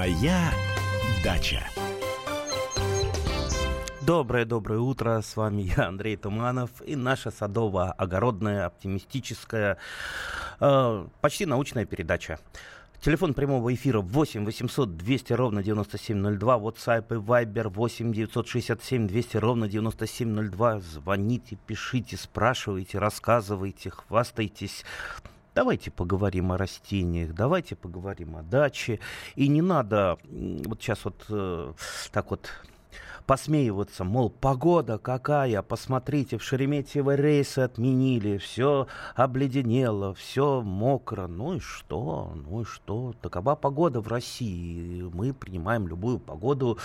Моя дача. Доброе-доброе утро, с вами я, Андрей Туманов, и наша садово-огородная, оптимистическая, э, почти научная передача. Телефон прямого эфира 8 800 200 ровно 9702. WhatsApp и Viber 8 967 200 ровно 9702. Звоните, пишите, спрашивайте, рассказывайте, хвастайтесь. Давайте поговорим о растениях, давайте поговорим о даче. И не надо вот сейчас вот э, так вот посмеиваться, мол, погода какая, посмотрите, в Шереметьево рейсы отменили, все обледенело, все мокро. Ну и что? Ну и что? Такова погода в России. Мы принимаем любую погоду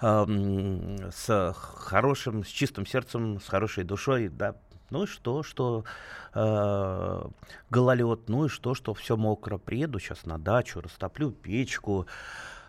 э, с хорошим, с чистым сердцем, с хорошей душой, да, ну и что, что э, гололед, ну и что, что все мокро. Приеду сейчас на дачу, растоплю печку,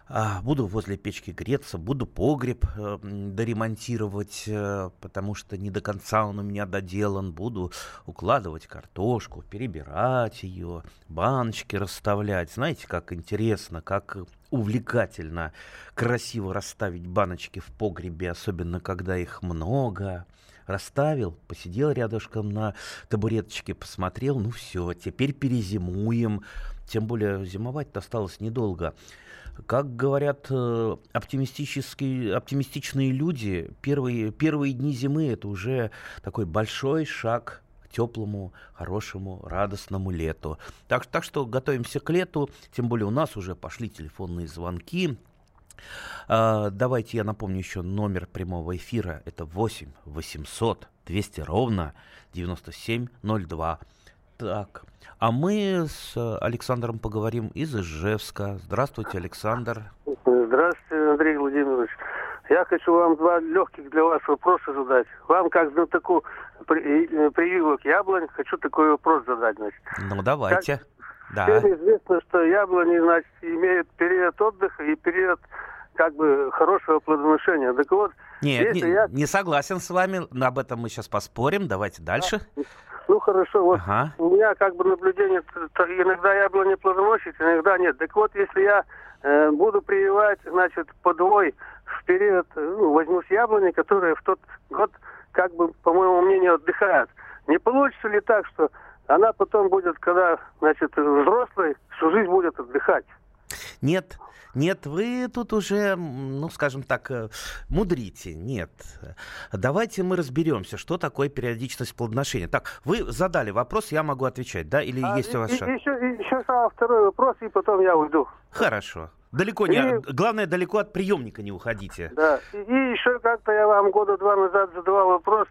э, буду возле печки греться, буду погреб э, доремонтировать, э, потому что не до конца он у меня доделан. Буду укладывать картошку, перебирать ее, баночки расставлять. Знаете, как интересно, как увлекательно, красиво расставить баночки в погребе, особенно когда их много расставил, посидел рядышком на табуреточке, посмотрел, ну все, теперь перезимуем. Тем более зимовать-то осталось недолго. Как говорят э, оптимистические, оптимистичные люди, первые, первые дни зимы это уже такой большой шаг к теплому, хорошему, радостному лету. Так, так что готовимся к лету, тем более у нас уже пошли телефонные звонки. А, давайте я напомню еще номер прямого эфира. Это 8 800 200 ровно 9702. Так, а мы с Александром поговорим из Ижевска. Здравствуйте, Александр. Здравствуйте, Андрей Владимирович. Я хочу вам два легких для вас вопроса задать. Вам, как знатоку э, прививок яблонь, хочу такой вопрос задать. Значит. Ну, давайте. Как... Да. Всем известно, что яблони, значит, имеют период отдыха и период как бы хорошего плодоношения. Так вот, нет, не, я... не согласен с вами. Об этом мы сейчас поспорим. Давайте дальше. Ну хорошо, вот ага. у меня как бы наблюдение, иногда яблони плодоносит, иногда нет. Так вот, если я э, буду прививать, значит, подвой в период, ну, возьму с яблони, которые в тот год, как бы, по моему мнению, отдыхают. Не получится ли так, что она потом будет, когда, значит, взрослый, всю жизнь будет отдыхать? Нет, нет, вы тут уже, ну, скажем так, э, мудрите. Нет. Давайте мы разберемся, что такое периодичность плодоношения. Так, вы задали вопрос, я могу отвечать, да? Или а, есть и, у вас и, Еще, еще второй вопрос, и потом я уйду. Хорошо. Далеко не, и... главное, далеко от приемника не уходите. Да. И, и еще как-то я вам года два назад задавал вопрос.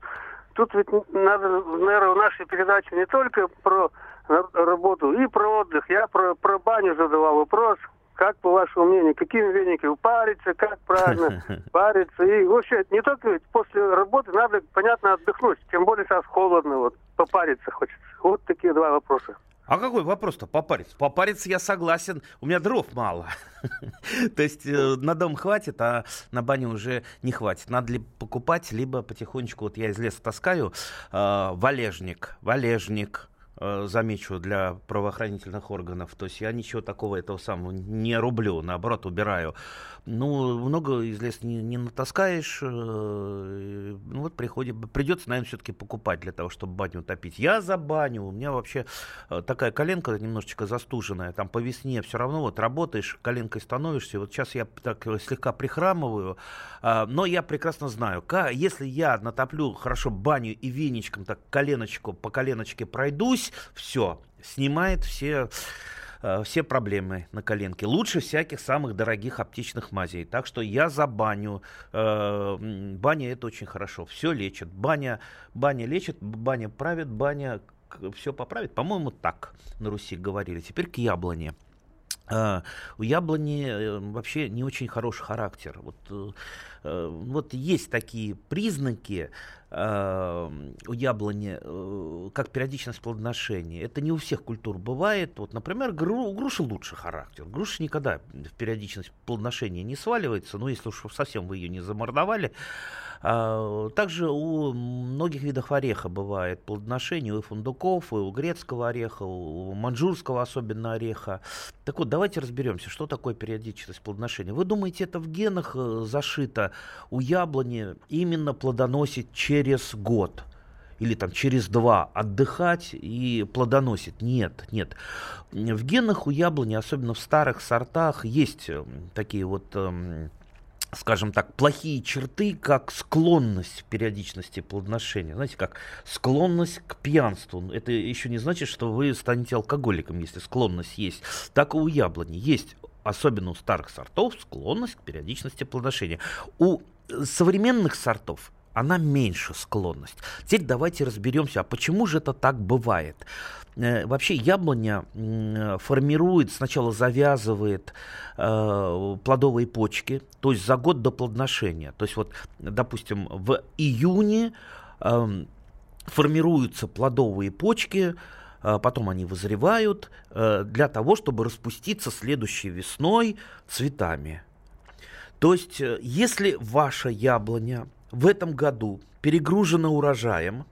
Тут ведь надо, наверное, в нашей передаче не только про работу, и про отдых. Я про, про баню задавал вопрос. Как, по вашему мнению, какими вениками париться, как правильно париться? И вообще, не только ведь после работы надо, понятно, отдохнуть. Тем более сейчас холодно, вот, попариться хочется. Вот такие два вопроса. А какой вопрос-то попариться? Попариться я согласен, у меня дров мало. То есть э, на дом хватит, а на баню уже не хватит. Надо ли покупать, либо потихонечку, вот я из леса таскаю, э, валежник, валежник, замечу для правоохранительных органов. То есть я ничего такого этого самого не рублю, наоборот, убираю. Ну, много из леса не, не натаскаешь. Э, ну, вот приходит, придется, наверное, все-таки покупать для того, чтобы баню утопить. Я за баню. У меня вообще э, такая коленка немножечко застуженная. Там по весне все равно вот работаешь, коленкой становишься. Вот сейчас я так слегка прихрамываю. А, но я прекрасно знаю, если я натоплю хорошо баню и веничком так коленочку по коленочке пройдусь, все, снимает все Э, все проблемы на коленке. Лучше всяких самых дорогих аптечных мазей. Так что я за баню. Э, баня это очень хорошо. Все лечит. Баня, баня лечит, баня правит, баня все поправит. По-моему, так на Руси говорили. Теперь к яблоне. Uh, у яблони uh, вообще не очень хороший характер. Вот, вот есть такие признаки, э, у яблони, э, как периодичность плодоношения, это не у всех культур бывает. Вот, например, гру, у груши лучше характер. Груша никогда в периодичность плодоношения не сваливается, но если уж совсем вы ее не замордовали, также у многих видов ореха бывает плодоношение, у фундуков, и у грецкого ореха, у манжурского особенно ореха. Так вот, давайте разберемся, что такое периодичность плодоношения. Вы думаете, это в генах э, зашито? У яблони именно плодоносит через год или там через два отдыхать и плодоносит. Нет, нет. В генах у яблони, особенно в старых сортах, есть э, такие вот эм, скажем так, плохие черты, как склонность периодичности плодоношения. Знаете, как склонность к пьянству. Это еще не значит, что вы станете алкоголиком, если склонность есть. Так и у яблони есть, особенно у старых сортов, склонность к периодичности плодоношения. У современных сортов она меньше склонность. Теперь давайте разберемся, а почему же это так бывает? Э, вообще яблоня формирует, сначала завязывает э, плодовые почки, то есть за год до плодоношения. То есть вот, допустим, в июне э, формируются плодовые почки, э, потом они вызревают э, для того, чтобы распуститься следующей весной цветами. То есть, если ваша яблоня в этом году перегружена урожаем,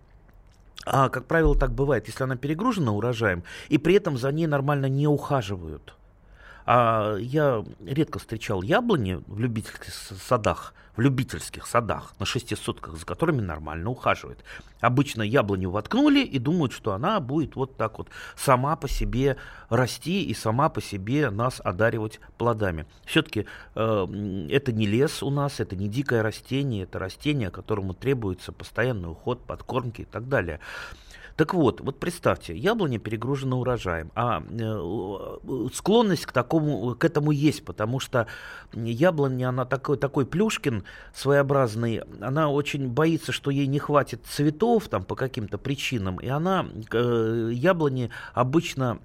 а, как правило, так бывает, если она перегружена урожаем, и при этом за ней нормально не ухаживают. А я редко встречал яблони в любительских садах, в любительских садах на шести сутках, за которыми нормально ухаживают. Обычно яблоню воткнули и думают, что она будет вот так вот сама по себе расти и сама по себе нас одаривать плодами. Все-таки э, это не лес у нас, это не дикое растение, это растение, которому требуется постоянный уход, подкормки и так далее. Так вот, вот представьте, яблоня перегружена урожаем, а э, склонность к, такому, к этому есть, потому что яблоня, она такой, такой плюшкин своеобразный, она очень боится, что ей не хватит цветов там по каким-то причинам, и она, э, яблони обычно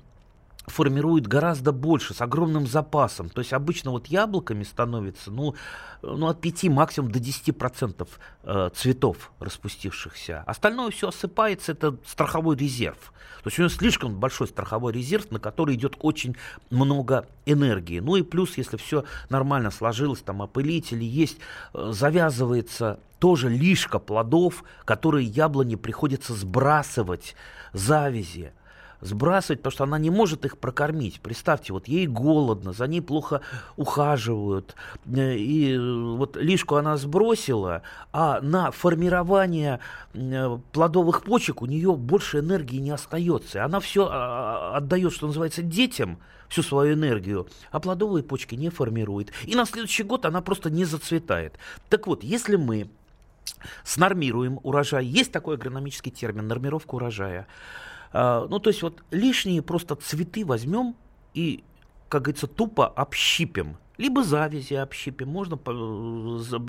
формирует гораздо больше, с огромным запасом. То есть обычно вот яблоками становится ну, ну, от 5 максимум до 10% э, цветов распустившихся. Остальное все осыпается, это страховой резерв. То есть у него слишком большой страховой резерв, на который идет очень много энергии. Ну и плюс, если все нормально сложилось, там опылители есть, э, завязывается тоже лишка плодов, которые яблони приходится сбрасывать, завязи сбрасывать, потому что она не может их прокормить. Представьте, вот ей голодно, за ней плохо ухаживают, э, и вот лишку она сбросила, а на формирование э, плодовых почек у нее больше энергии не остается. Она все а, а, отдает, что называется, детям, всю свою энергию, а плодовые почки не формирует. И на следующий год она просто не зацветает. Так вот, если мы снормируем урожай, есть такой агрономический термин, нормировка урожая, ну, то есть вот лишние просто цветы возьмем и, как говорится, тупо общипем. Либо завязи общипем, можно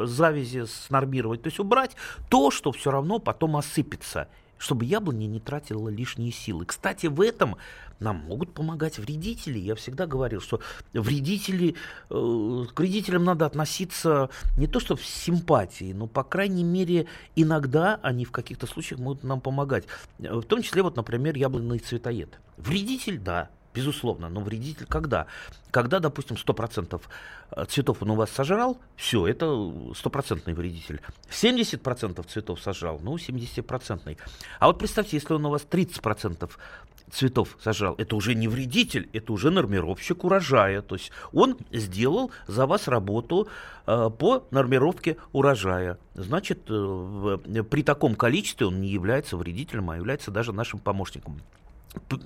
завязи снормировать, то есть убрать то, что все равно потом осыпется чтобы яблоня не тратила лишние силы. Кстати, в этом нам могут помогать вредители. Я всегда говорил, что вредители, э, к вредителям надо относиться не то что в симпатии, но, по крайней мере, иногда они в каких-то случаях могут нам помогать. В том числе, вот, например, яблонный цветоед. Вредитель, да, безусловно, но вредитель когда? Когда, допустим, 100% э, цветов он у вас сожрал, все, это стопроцентный вредитель. 70% цветов сожрал, ну, 70%. А вот представьте, если он у вас 30% цветов сажал, это уже не вредитель, это уже нормировщик урожая. То есть он сделал за вас работу э, по нормировке урожая. Значит, э, в, при таком количестве он не является вредителем, а является даже нашим помощником.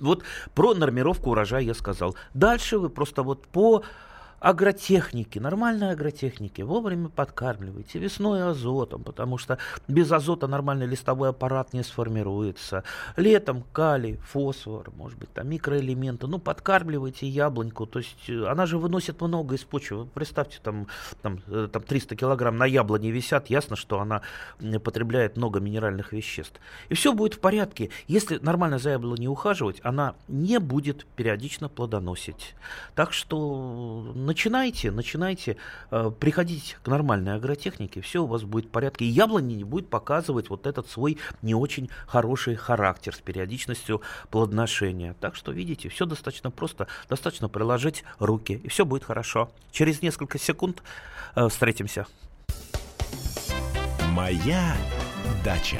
Вот про нормировку урожая я сказал. Дальше вы просто вот по агротехники, нормальной агротехники, вовремя подкармливайте, весной азотом, потому что без азота нормальный листовой аппарат не сформируется. Летом калий, фосфор, может быть, там микроэлементы, ну, подкармливайте яблоньку, то есть э, она же выносит много из почвы. Представьте, там, там, э, там 300 килограмм на яблоне висят, ясно, что она потребляет много минеральных веществ. И все будет в порядке. Если нормально за яблоней ухаживать, она не будет периодично плодоносить. Так что начинайте, начинайте э, приходить к нормальной агротехнике, все у вас будет в порядке. И яблони не будет показывать вот этот свой не очень хороший характер с периодичностью плодоношения. Так что, видите, все достаточно просто, достаточно приложить руки, и все будет хорошо. Через несколько секунд э, встретимся. Моя дача.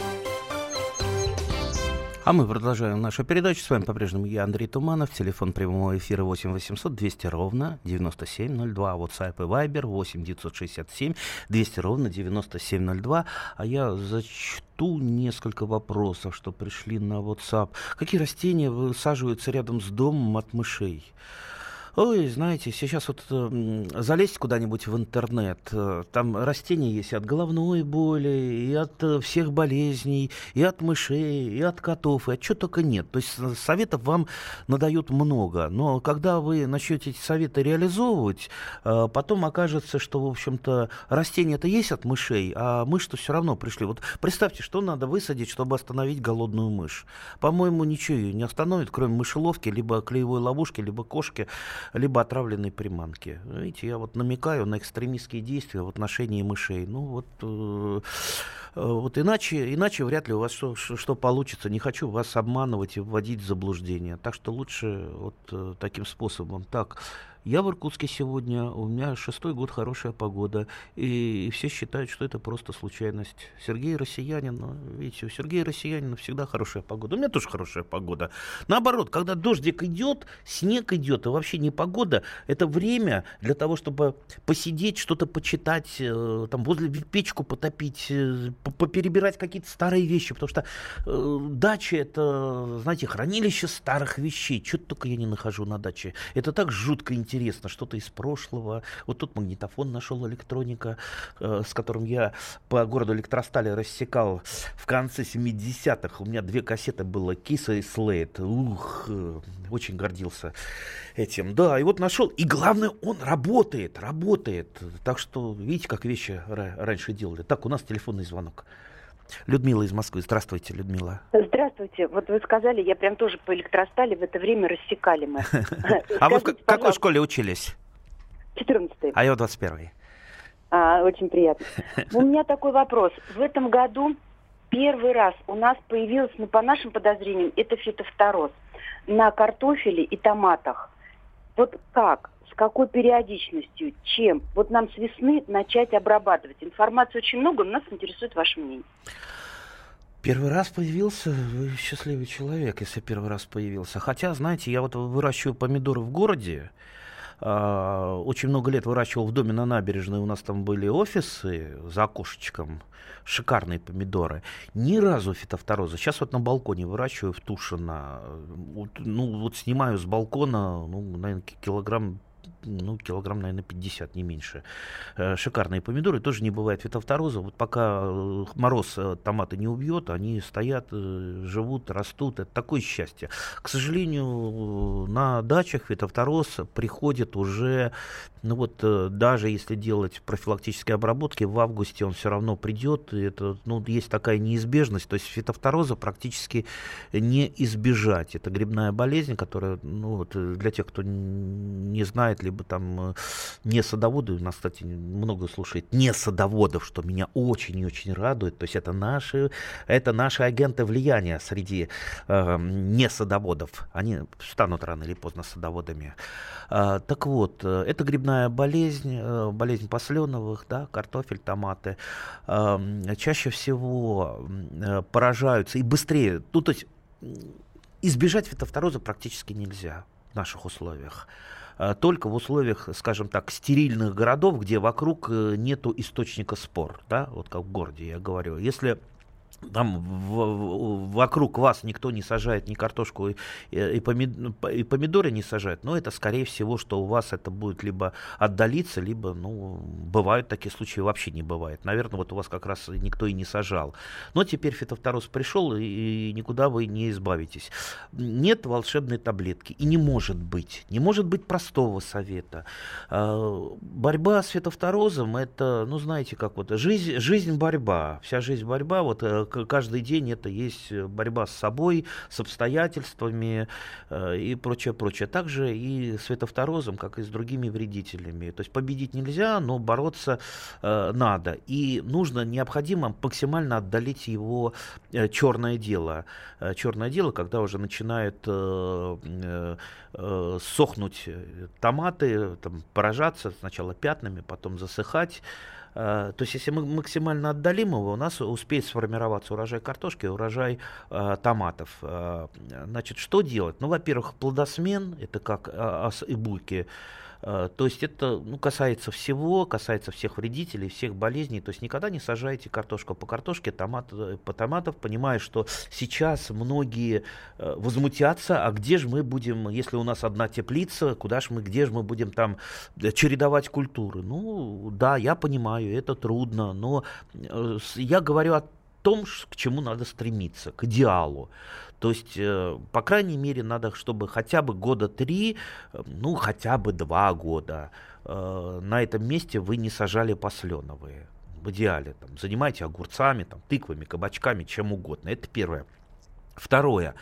А мы продолжаем нашу передачу. С вами по-прежнему я, Андрей Туманов. Телефон прямого эфира 8 800 200 ровно 9702. WhatsApp и Viber 8 967 200 ровно 9702. А я зачту несколько вопросов, что пришли на WhatsApp. Какие растения высаживаются рядом с домом от мышей? Ой, знаете, сейчас вот э, залезть куда-нибудь в интернет, э, там растения есть от головной боли, и от э, всех болезней, и от мышей, и от котов, и от чего только нет. То есть э, советов вам надают много, но когда вы начнете эти советы реализовывать, э, потом окажется, что, в общем-то, растения-то есть от мышей, а мышь-то все равно пришли. Вот представьте, что надо высадить, чтобы остановить голодную мышь. По-моему, ничего ее не остановит, кроме мышеловки, либо клеевой ловушки, либо кошки либо отравленной приманки. Видите, я вот намекаю на экстремистские действия в отношении мышей. Ну вот, э, э, вот иначе, иначе вряд ли у вас что, что получится. Не хочу вас обманывать и вводить в заблуждение. Так что лучше вот э, таким способом. Так, я в Иркутске сегодня, у меня шестой год хорошая погода, и, и все считают, что это просто случайность. Сергей Россиянин, ну, видите, у Сергея Россиянина всегда хорошая погода. У меня тоже хорошая погода. Наоборот, когда дождик идет, снег идет, и вообще не погода, это время для того, чтобы посидеть, что-то почитать, э, там возле печку потопить, э, поперебирать какие-то старые вещи, потому что э, дача это, знаете, хранилище старых вещей. Что-то только я не нахожу на даче. Это так жутко интересно интересно, что-то из прошлого. Вот тут магнитофон нашел электроника, э, с которым я по городу Электростали рассекал в конце 70-х. У меня две кассеты было Киса и Слейд. Ух, э, очень гордился этим. Да, и вот нашел. И главное, он работает, работает. Так что, видите, как вещи раньше делали. Так, у нас телефонный звонок. Людмила из Москвы. Здравствуйте, Людмила. Здравствуйте. Вот вы сказали, я прям тоже по электростали в это время рассекали мы. А вы в какой школе учились? 14 А я в 21 а, Очень приятно. У меня такой вопрос. В этом году первый раз у нас появился, ну, по нашим подозрениям, это фитофтороз на картофеле и томатах. Вот как? С какой периодичностью, чем. Вот нам с весны начать обрабатывать. Информации очень много, но нас интересует ваше мнение. Первый раз появился, вы счастливый человек, если первый раз появился. Хотя, знаете, я вот выращиваю помидоры в городе, а, очень много лет выращивал в доме на набережной, у нас там были офисы за окошечком, шикарные помидоры. Ни разу фитофтороза. Сейчас вот на балконе выращиваю в Тушино. Ну, вот снимаю с балкона, ну, наверное, килограмм ну, килограмм, наверное, 50, не меньше. Э, шикарные помидоры, тоже не бывает фитофтороза. Вот пока э, мороз э, томаты не убьет, они стоят, живут, растут. Это такое счастье. К сожалению, на дачах фитофтороз приходит уже, ну вот, даже если делать профилактические обработки, в августе он все равно придет. Это, ну, есть такая неизбежность. То есть фитофтороза практически не избежать. Это грибная болезнь, которая, ну, вот, для тех, кто не знает, либо там э, не садоводы, у нас, кстати, много слушает не садоводов, что меня очень и очень радует. То есть это наши, это наши агенты влияния среди э, не садоводов. Они станут рано или поздно садоводами. Э, так вот, э, это грибная болезнь, э, болезнь посленовых, да, картофель, томаты. Э, чаще всего э, поражаются и быстрее. Ну, то есть избежать фитофтороза практически нельзя в наших условиях. Э, только в условиях, скажем так, стерильных городов, где вокруг э, нету источника спор, да, вот как в городе я говорю. Если там в, в, вокруг вас никто не сажает ни картошку и, и, помидоры не сажает, но это скорее всего, что у вас это будет либо отдалиться, либо, ну, бывают такие случаи, вообще не бывает. Наверное, вот у вас как раз никто и не сажал. Но теперь фитофтороз пришел, и, и никуда вы не избавитесь. Нет волшебной таблетки, и не может быть. Не может быть простого совета. А, борьба с фитофторозом, это, ну, знаете, как вот, жизнь, жизнь борьба, вся жизнь борьба, вот э, каждый день это есть э, борьба с собой, с обстоятельствами э, и прочее, прочее. Также и с светофторозом, как и с другими вредителями. То есть победить нельзя, но бороться э, надо. И нужно, необходимо максимально отдалить его черное дело. Черное дело, когда уже начинают сохнуть томаты, там, поражаться сначала пятнами, потом засыхать. Э, то есть, если мы максимально отдалим его, у нас успеет сформироваться урожай картошки, урожай э, томатов. Э, значит, что делать? Ну, во-первых, плодосмен, это как ас и буйки, Э, то есть это ну, касается всего, касается всех вредителей, всех болезней. То есть никогда не сажайте картошку по картошке, томат э, по томатов, понимая, что сейчас многие э, возмутятся, а где же мы будем, если у нас одна теплица, куда же мы, где же мы будем там чередовать культуры? Ну, да, я понимаю, это трудно, но я говорю о том, к чему надо стремиться, к идеалу. То есть, э, по крайней мере, надо, чтобы хотя бы года три, э, ну, хотя бы два года э, на этом месте вы не сажали посленовые. В идеале. Там, занимайте огурцами, там, тыквами, кабачками, чем угодно. Это первое. Второе.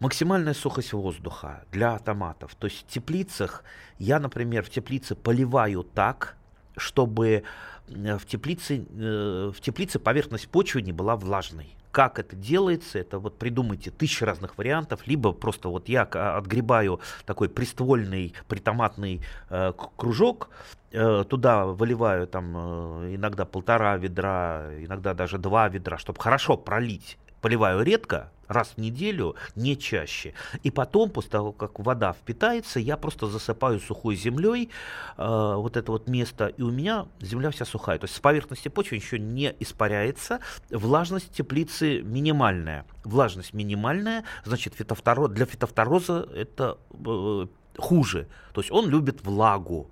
Максимальная сухость воздуха для томатов. То есть в теплицах, я, например, в теплице поливаю так, чтобы в теплице, в теплице поверхность почвы не была влажной. Как это делается, это вот придумайте тысячи разных вариантов, либо просто вот я отгребаю такой приствольный притоматный э, кружок, э, туда выливаю там э, иногда полтора ведра, иногда даже два ведра, чтобы хорошо пролить поливаю редко, раз в неделю, не чаще. И потом, после того, как вода впитается, я просто засыпаю сухой землей э, вот это вот место, и у меня земля вся сухая. То есть с поверхности почвы ничего не испаряется, влажность теплицы минимальная. Влажность минимальная, значит, фитофторо... для фитофтороза это э, хуже. То есть он любит влагу.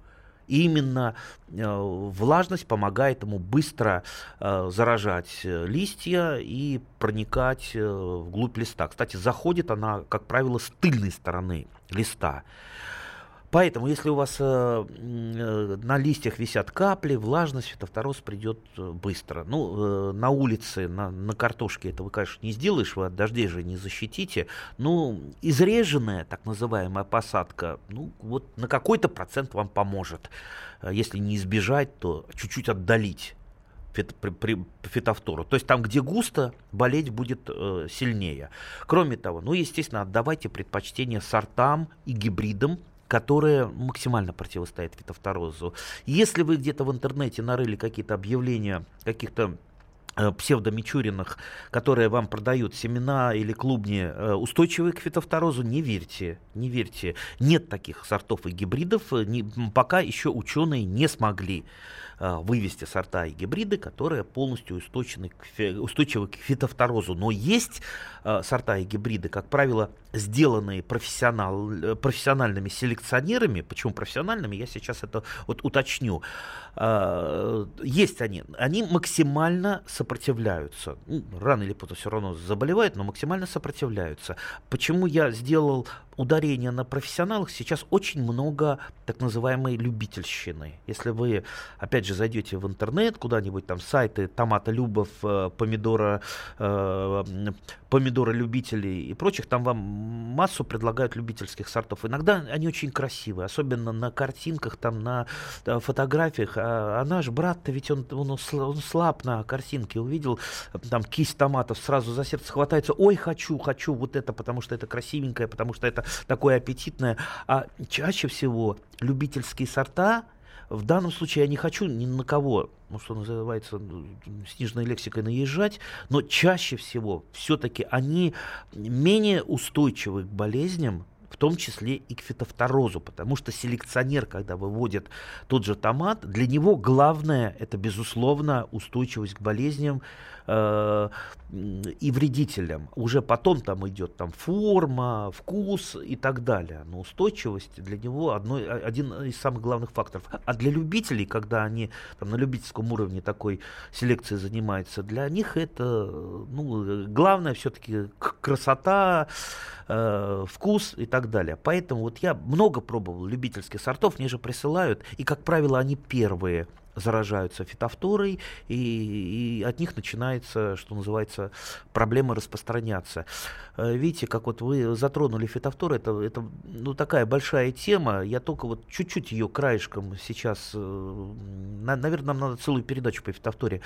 Именно э, влажность помогает ему быстро э, заражать э, листья и проникать вглубь листа. Кстати, заходит она, как правило, с тыльной стороны листа. Поэтому, если у вас э, э, на листьях висят капли, влажность, фитофтороз придет э, быстро. Ну, э, на улице, на, на картошке это вы, конечно, не сделаешь, вы от дождей же не защитите. Ну, изреженная, так называемая посадка, ну, вот на какой-то процент вам поможет. Э, если не избежать, то чуть-чуть отдалить при, фитофтору. То есть там, где густо, болеть будет э, сильнее. Кроме того, ну, естественно, отдавайте предпочтение сортам и гибридам, которая максимально противостоит фитофторозу. Если вы где-то в интернете нарыли какие-то объявления каких-то э, псевдомичуриных, которые вам продают семена или клубни э, устойчивые к фитофторозу, не верьте, не верьте. Нет таких сортов и гибридов, э, не, пока еще ученые не смогли вывести сорта и гибриды, которые полностью устойчивы к, устойчивы к фитофторозу. Но есть сорта и гибриды, как правило, сделанные профессионал, э, профессиональными селекционерами, почему профессиональными, я сейчас это вот уточню, а, есть они, они максимально сопротивляются, ну, рано или поздно все равно заболевают, но максимально сопротивляются. Почему я сделал ударение на профессионалах, сейчас очень много так называемой любительщины. Если вы, опять же, зайдете в интернет, куда-нибудь там сайты томата любов, э, помидора, э, помидора любителей и прочих, там вам массу предлагают любительских сортов. Иногда они очень красивые, особенно на картинках, там на фотографиях. А, а наш брат-то ведь он, он, он слаб на картинке, увидел там кисть томатов, сразу за сердце хватается, ой, хочу, хочу вот это, потому что это красивенькое, потому что это такое аппетитное. А чаще всего любительские сорта, в данном случае я не хочу ни на кого, ну, что называется, сниженной лексикой наезжать, но чаще всего все-таки они менее устойчивы к болезням, в том числе и к фитофторозу, потому что селекционер, когда выводит тот же томат, для него главное это, безусловно, устойчивость к болезням, Э, и вредителям. Уже потом там идет там форма, вкус и так далее. Но устойчивость для него одной, один из самых главных факторов. А для любителей, когда они там, на любительском уровне такой селекции занимаются, для них это ну, главное все-таки красота, э, вкус и так далее. Поэтому вот я много пробовал любительских сортов, мне же присылают, и, как правило, они первые заражаются фитофторой, и, и от них начинается, что называется, проблема распространяться. Э, видите, как вот вы затронули фитофторы, это, это ну, такая большая тема, я только вот чуть-чуть ее краешком сейчас, э, наверное, нам надо целую передачу по фитофторе,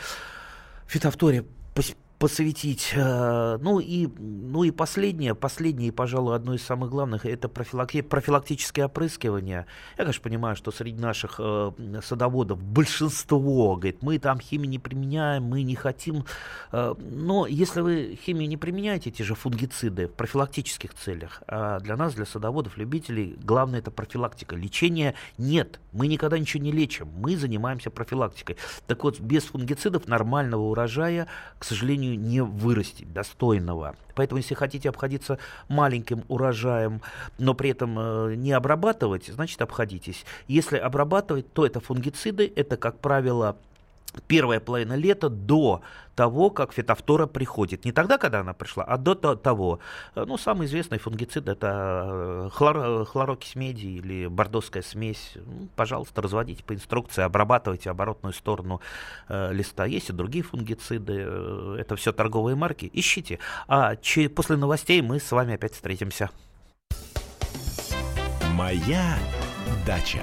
фитофторе посвятить. Э, ну и, ну и последнее, последнее, пожалуй, одно из самых главных, это профилакти- профилактическое опрыскивание. Я, конечно, понимаю, что среди наших э, садоводов большинство говорит, мы там химию не применяем, мы не хотим. Э, но если вы химию не применяете, те же фунгициды в профилактических целях, а для нас, для садоводов, любителей, главное это профилактика. Лечения нет, мы никогда ничего не лечим, мы занимаемся профилактикой. Так вот, без фунгицидов нормального урожая, к сожалению, не вырастить достойного. Поэтому, если хотите обходиться маленьким урожаем, но при этом э, не обрабатывать, значит обходитесь. Если обрабатывать, то это фунгициды, это, как правило, первая половина лета до того, как фитофтора приходит. Не тогда, когда она пришла, а до того. Ну, самый известный фунгицид это э, хлор, хлорокись меди или бордовская смесь. Ну, пожалуйста, разводите по инструкции, обрабатывайте оборотную сторону э, листа. Есть и другие фунгициды. Э, это все торговые марки. Ищите. А че, после новостей мы с вами опять встретимся. Моя дача.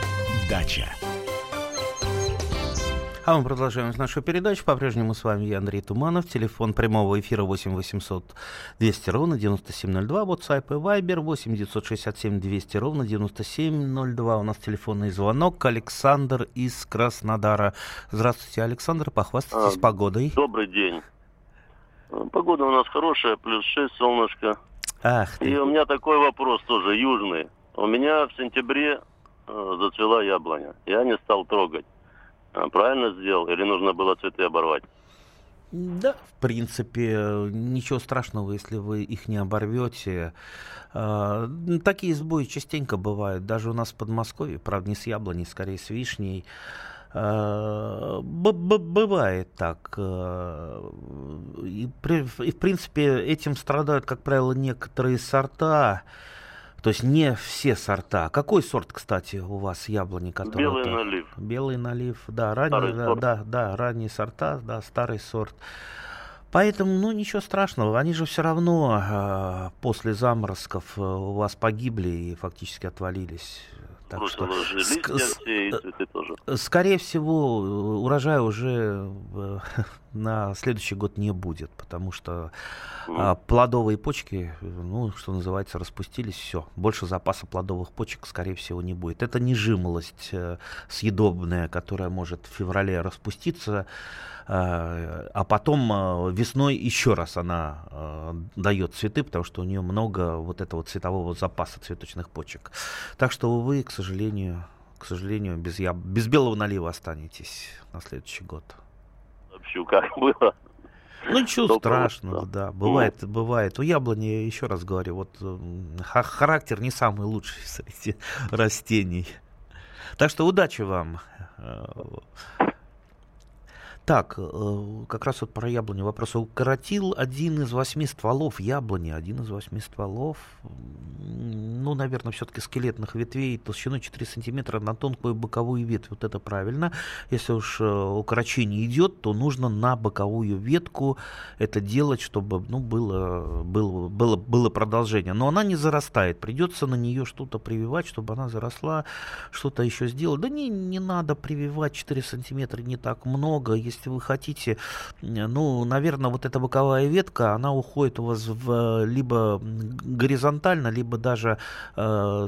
дача. А мы продолжаем нашу передачу. По-прежнему с вами я, Андрей Туманов. Телефон прямого эфира 8 800 200 ровно 9702. WhatsApp и Viber 8 967 200 ровно 9702. У нас телефонный звонок. Александр из Краснодара. Здравствуйте, Александр. Похвастайтесь а, погодой. Добрый день. Погода у нас хорошая, плюс 6, солнышко. Ах ты. И у меня такой вопрос тоже, южный. У меня в сентябре зацвела яблоня. Я не стал трогать. А, правильно сделал или нужно было цветы оборвать? Да, в принципе, ничего страшного, если вы их не оборвете. А, такие сбои частенько бывают. Даже у нас в Подмосковье, правда, не с яблоней, скорее с вишней. А, бывает так. И, в принципе, этим страдают, как правило, некоторые сорта. То есть не все сорта. Какой сорт, кстати, у вас яблони? Который Белый налив. Белый налив, да, ранний, да, да, да, ранние сорта, да, старый сорт. Поэтому, ну, ничего страшного, они же все равно э, после заморозков э, у вас погибли и фактически отвалились. Так что, ск- скорее всего, урожая уже э, на следующий год не будет, потому что а, плодовые почки, ну, что называется, распустились, все. Больше запаса плодовых почек, скорее всего, не будет. Это не жимолость э, съедобная, которая может в феврале распуститься, э, а потом э, весной еще раз она э, дает цветы, потому что у нее много вот этого цветового запаса цветочных почек. Так что, увы, к сожалению, к сожалению, без, яб... без белого налива останетесь на следующий год. Вообще, как было? Ну, ничего страшного, да. Бывает, ну. бывает. У яблони, еще раз говорю, вот характер не самый лучший среди растений. Так что удачи вам. Так, э, как раз вот про яблони вопрос. Укоротил один из восьми стволов яблони, один из восьми стволов. ну, наверное, все-таки скелетных ветвей толщиной 4 сантиметра на тонкую боковую ветвь. Вот это правильно. Если уж э, укорочение идет, то нужно на боковую ветку это делать, чтобы ну, было, было, было, было продолжение. Но она не зарастает. Придется на нее что-то прививать, чтобы она заросла, что-то еще сделать. Да не, не надо прививать 4 сантиметра, не так много. Вы хотите, ну, наверное, вот эта боковая ветка, она уходит у вас в либо горизонтально, либо даже э,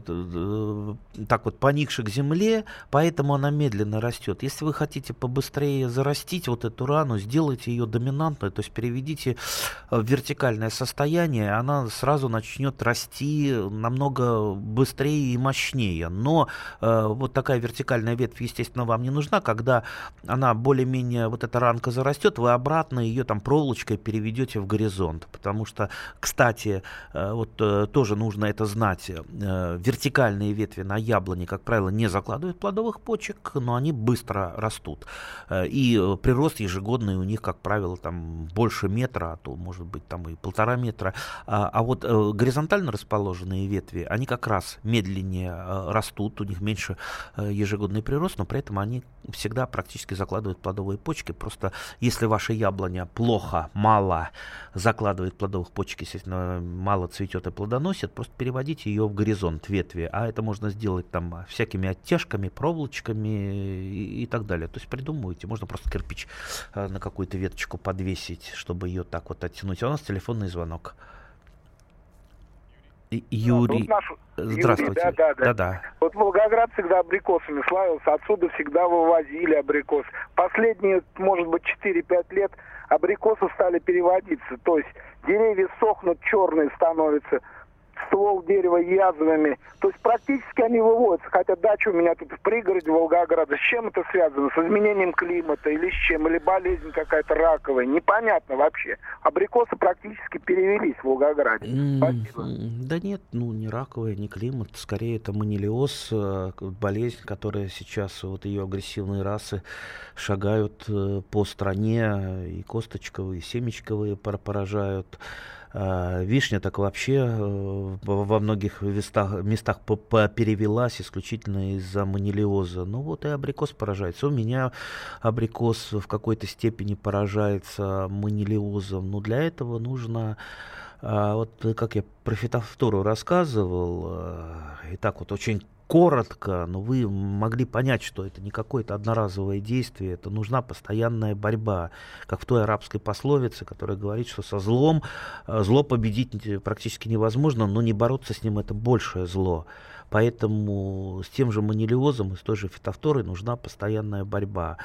так вот поникши к земле, поэтому она медленно растет. Если вы хотите побыстрее зарастить вот эту рану, сделайте ее доминантной, то есть переведите в вертикальное состояние, она сразу начнет расти намного быстрее и мощнее. Но э, вот такая вертикальная ветвь, естественно, вам не нужна. Когда она более-менее, вот эта ранка зарастет, вы обратно ее там проволочкой переведете в горизонт. Потому что, кстати, э, вот э, тоже нужно это знать. Э, вертикальные ветви на яблоне, как правило, не закладывают плодовых почек, но они быстро растут. И прирост ежегодный у них, как правило, там больше метра, а то, может быть, там и полтора метра. А, а вот горизонтально расположенные ветви, они как раз медленнее растут, у них меньше ежегодный прирост, но при этом они всегда практически закладывают плодовые почки. Просто если ваша яблоня плохо, мало закладывает плодовых почек, естественно, мало цветет и плодоносит, просто переводите ее в горизонт ветви. А это можно сделать там всякими оттяжками, проволочками и, и так далее. То есть придумывайте. Можно просто кирпич э, на какую-то веточку подвесить, чтобы ее так вот оттянуть. А у нас телефонный звонок. Юрий. Да, наш... Здравствуйте. Юрий, да, да, да. да, да. Вот Волгоград всегда абрикосами славился. Отсюда всегда вывозили абрикос. Последние, может быть, 4-5 лет абрикосы стали переводиться. То есть деревья сохнут, черные становятся ствол дерева язвами. То есть практически они выводятся. Хотя дача у меня тут в пригороде Волгограда. С чем это связано? С изменением климата или с чем? Или болезнь какая-то раковая? Непонятно вообще. Абрикосы практически перевелись в Волгограде. Спасибо. Да нет, ну не раковая, не климат. Скорее это манилиоз, э, болезнь, которая сейчас, вот ее агрессивные расы шагают э, по стране. И косточковые, и семечковые поражают. А, вишня так вообще э, во многих местах, местах перевелась исключительно из-за манилиоза. Ну вот и абрикос поражается. У меня абрикос в какой-то степени поражается манилиозом. Но для этого нужно а, вот как я про фитофтору рассказывал, э, и так вот очень коротко, но вы могли понять, что это не какое-то одноразовое действие, это нужна постоянная борьба, как в той арабской пословице, которая говорит, что со злом э, зло победить практически невозможно, но не бороться с ним это большее зло. Поэтому с тем же манилиозом и с той же фитофторой нужна постоянная борьба.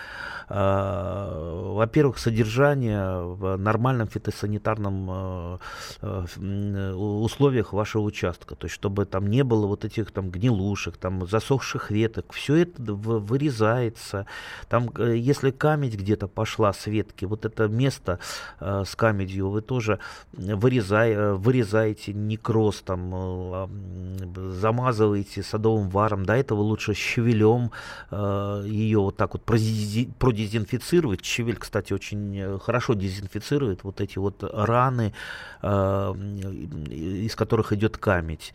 А, во-первых, содержание в нормальном фитосанитарном э, э, условиях вашего участка. То есть, чтобы там не было вот этих там гнилушек, там засохших веток. Все это вырезается. Там, э, если камедь где-то пошла с ветки, вот это место с камедью вы тоже вырезай, вырезаете некроз, там, замазываете делаете садовым варом, до этого лучше щавелем э, ее вот так вот продезинфицировать. Щавель, кстати, очень э, хорошо дезинфицирует вот эти вот раны, э, из которых идет камедь.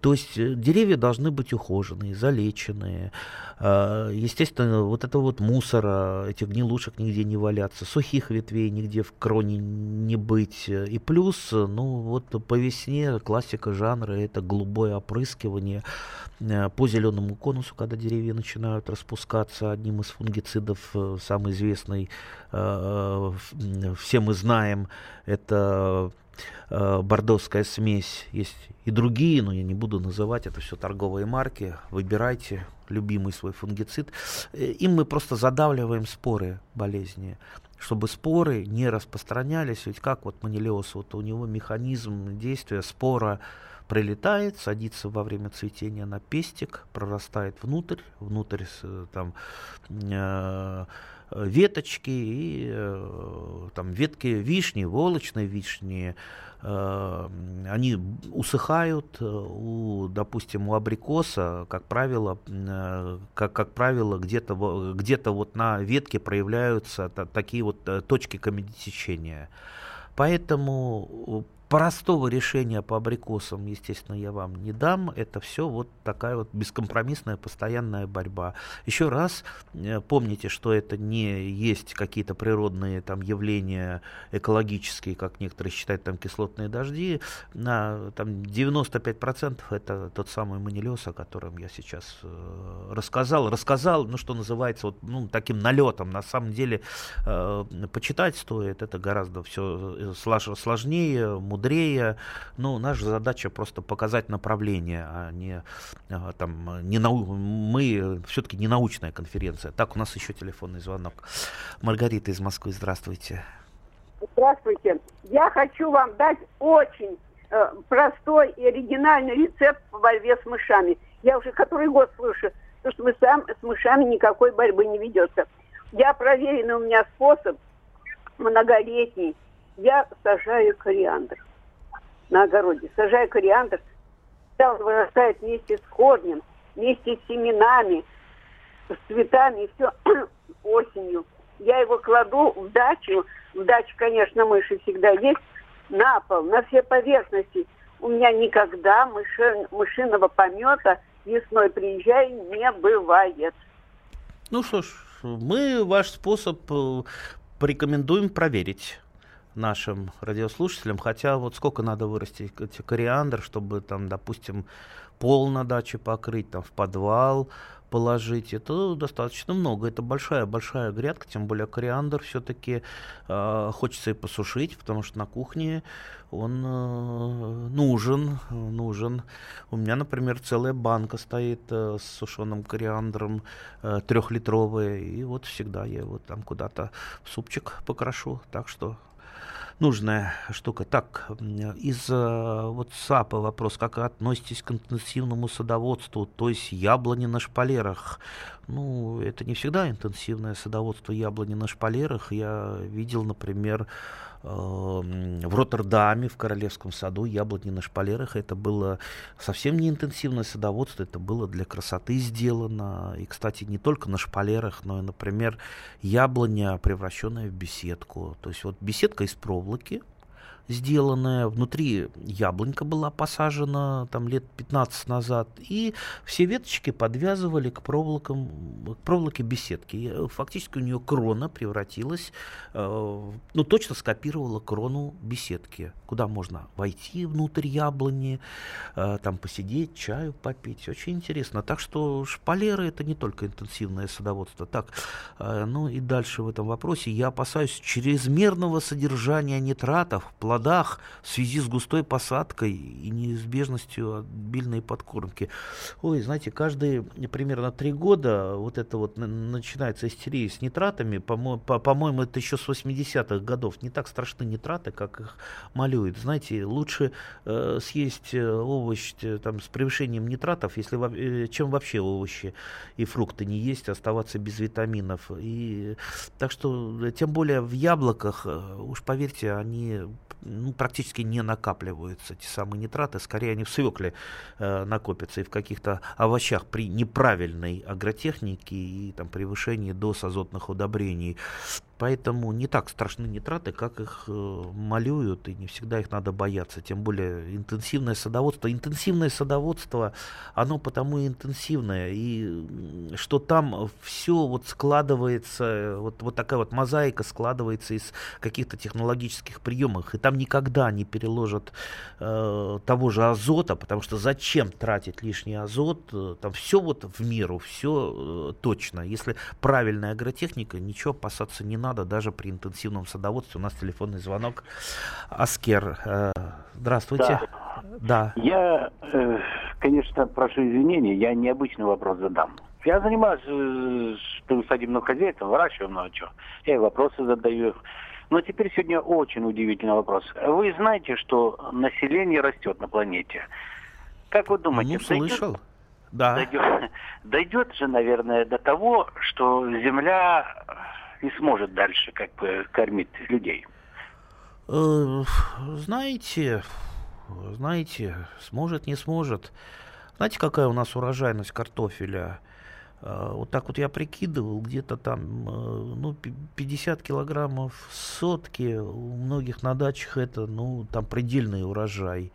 То есть э, деревья должны быть ухоженные, залеченные. Э, естественно, вот это вот мусора, этих гнилушек нигде не валяться, сухих ветвей нигде в кроне не быть. И плюс, ну вот по весне классика жанра это голубое опрыскивание э, по зеленому конусу, когда деревья начинают распускаться, одним из фунгицидов, самый известный, все мы знаем, это э, бордовская смесь, есть и другие, но я не буду называть, это все торговые марки. Выбирайте любимый свой фунгицид. Э, им мы просто задавливаем споры болезни чтобы споры не распространялись. Ведь как вот манилиоз, вот у него механизм действия спора прилетает, садится во время цветения на пестик, прорастает внутрь, внутрь там э, веточки и э, там ветки вишни, волочной вишни, э, они усыхают, у, допустим, у абрикоса, как правило, э, как, как правило, где-то где вот на ветке проявляются та, такие вот точки камедитечения. Поэтому простого решения по абрикосам, естественно, я вам не дам. Это все вот такая вот бескомпромиссная постоянная борьба. Еще раз э, помните, что это не есть какие-то природные там явления экологические, как некоторые считают, там кислотные дожди. На там 95% это тот самый манилес, о котором я сейчас э, рассказал. Рассказал, ну что называется, вот ну, таким налетом. На самом деле э, почитать стоит, это гораздо все э, сложнее, мудрее. Ну, наша задача просто показать направление, а не а, там, не нау... мы все-таки не научная конференция. Так, у нас еще телефонный звонок. Маргарита из Москвы, здравствуйте. Здравствуйте. Я хочу вам дать очень э, простой и оригинальный рецепт по борьбе с мышами. Я уже который год слышу, что с, мышам, с мышами никакой борьбы не ведется. Я проверенный у меня способ, многолетний. Я сажаю кориандр на огороде. Сажаю кориандр, он вырастает вместе с корнем, вместе с семенами, с цветами и все осенью. Я его кладу в дачу, в даче, конечно, мыши всегда есть, на пол, на все поверхности. У меня никогда мыши, мышиного помета весной приезжая не бывает. Ну что ж, мы ваш способ э, порекомендуем проверить нашим радиослушателям, хотя вот сколько надо вырастить кориандр, чтобы там, допустим, пол на даче покрыть, там в подвал положить, это достаточно много. Это большая-большая грядка, тем более кориандр все-таки э, хочется и посушить, потому что на кухне он э, нужен, нужен. У меня, например, целая банка стоит э, с сушеным кориандром э, трехлитровая, и вот всегда я его там куда-то в супчик покрошу, так что нужная штука. Так, из WhatsApp вопрос, как относитесь к интенсивному садоводству, то есть яблони на шпалерах? Ну, это не всегда интенсивное садоводство яблони на шпалерах. Я видел, например, в Роттердаме, в Королевском саду, яблони на шпалерах. Это было совсем не интенсивное садоводство, это было для красоты сделано. И, кстати, не только на шпалерах, но и, например, яблоня, превращенная в беседку. То есть вот беседка из проволоки, сделанная, внутри яблонька была посажена там лет 15 назад, и все веточки подвязывали к, проволокам, к проволоке беседки. Фактически у нее крона превратилась, э, ну точно скопировала крону беседки, куда можно войти внутрь яблони, э, там посидеть, чаю попить. Очень интересно. Так что шпалеры это не только интенсивное садоводство. Так, э, ну и дальше в этом вопросе я опасаюсь чрезмерного содержания нитратов плодах в связи с густой посадкой и неизбежностью обильной подкормки. Ой, знаете, каждые примерно три года вот это вот начинается истерия с нитратами. По-моему, по- по это еще с 80-х годов. Не так страшны нитраты, как их малюют. Знаете, лучше э, съесть э, овощ э, там, с превышением нитратов, если, э, чем вообще овощи и фрукты не есть, оставаться без витаминов. И, так что, тем более в яблоках, уж поверьте, они ну, практически не накапливаются эти самые нитраты, скорее они в свекле э, накопятся и в каких-то овощах при неправильной агротехнике и там, превышении доз азотных удобрений. Поэтому не так страшны нитраты, как их э, малюют, и не всегда их надо бояться. Тем более интенсивное садоводство. Интенсивное садоводство, оно потому и интенсивное, и что там все вот складывается, вот, вот такая вот мозаика складывается из каких-то технологических приемов, и там никогда не переложат э, того же азота, потому что зачем тратить лишний азот, э, там все вот в меру, все э, точно. Если правильная агротехника, ничего опасаться не надо надо даже при интенсивном садоводстве. У нас телефонный звонок. Аскер, э, здравствуйте. Да. да. Я, э, конечно, прошу извинения, я необычный вопрос задам. Я занимаюсь э, садебным хозяйством, выращиваю много чего. Я и вопросы задаю. Но теперь сегодня очень удивительный вопрос. Вы знаете, что население растет на планете. Как вы думаете? Ну, слышал. Дойдет, да. Дойдет, дойдет же, наверное, до того, что Земля не сможет дальше как бы кормить людей? Э, знаете, знаете, сможет, не сможет. Знаете, какая у нас урожайность картофеля? А, вот так вот я прикидывал, где-то там э, ну, 50 килограммов сотки, у многих на дачах это ну, там предельный урожай.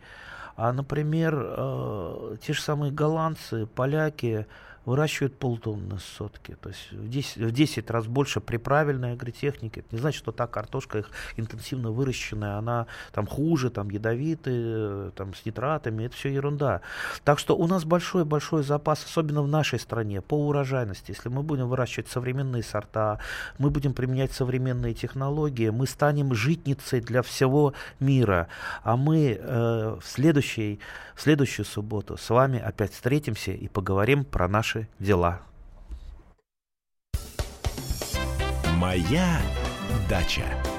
А, например, э, те же самые голландцы, поляки, выращивают полтонны сотки. То есть в 10, в 10 раз больше при правильной агротехнике. Это не значит, что та картошка их интенсивно выращенная, она там хуже, там ядовитые, там с нитратами. Это все ерунда. Так что у нас большой-большой запас, особенно в нашей стране, по урожайности. Если мы будем выращивать современные сорта, мы будем применять современные технологии, мы станем житницей для всего мира. А мы э, в, следующей, в следующую субботу с вами опять встретимся и поговорим про наши наши дела. Моя дача.